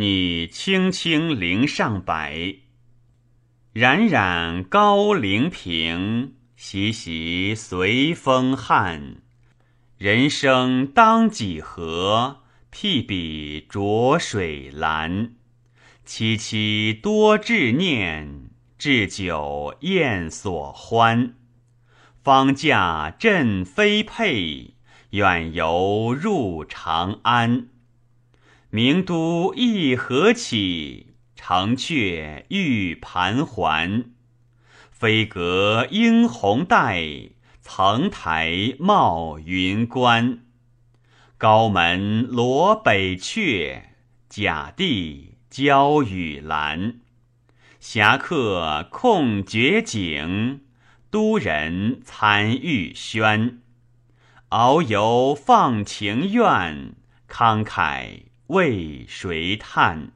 拟青青陵上柏，冉冉高陵平，习习随风汉。人生当几何？譬比浊水蓝。萋萋多志念，置酒宴所欢。方驾振飞佩，远游入长安。名都亦何起？城阙欲盘桓。飞阁应鸿带，层台冒云关。高门罗北阙，甲地交羽兰。侠客空绝景，都人参玉轩。遨游放情愿，慷慨为谁叹？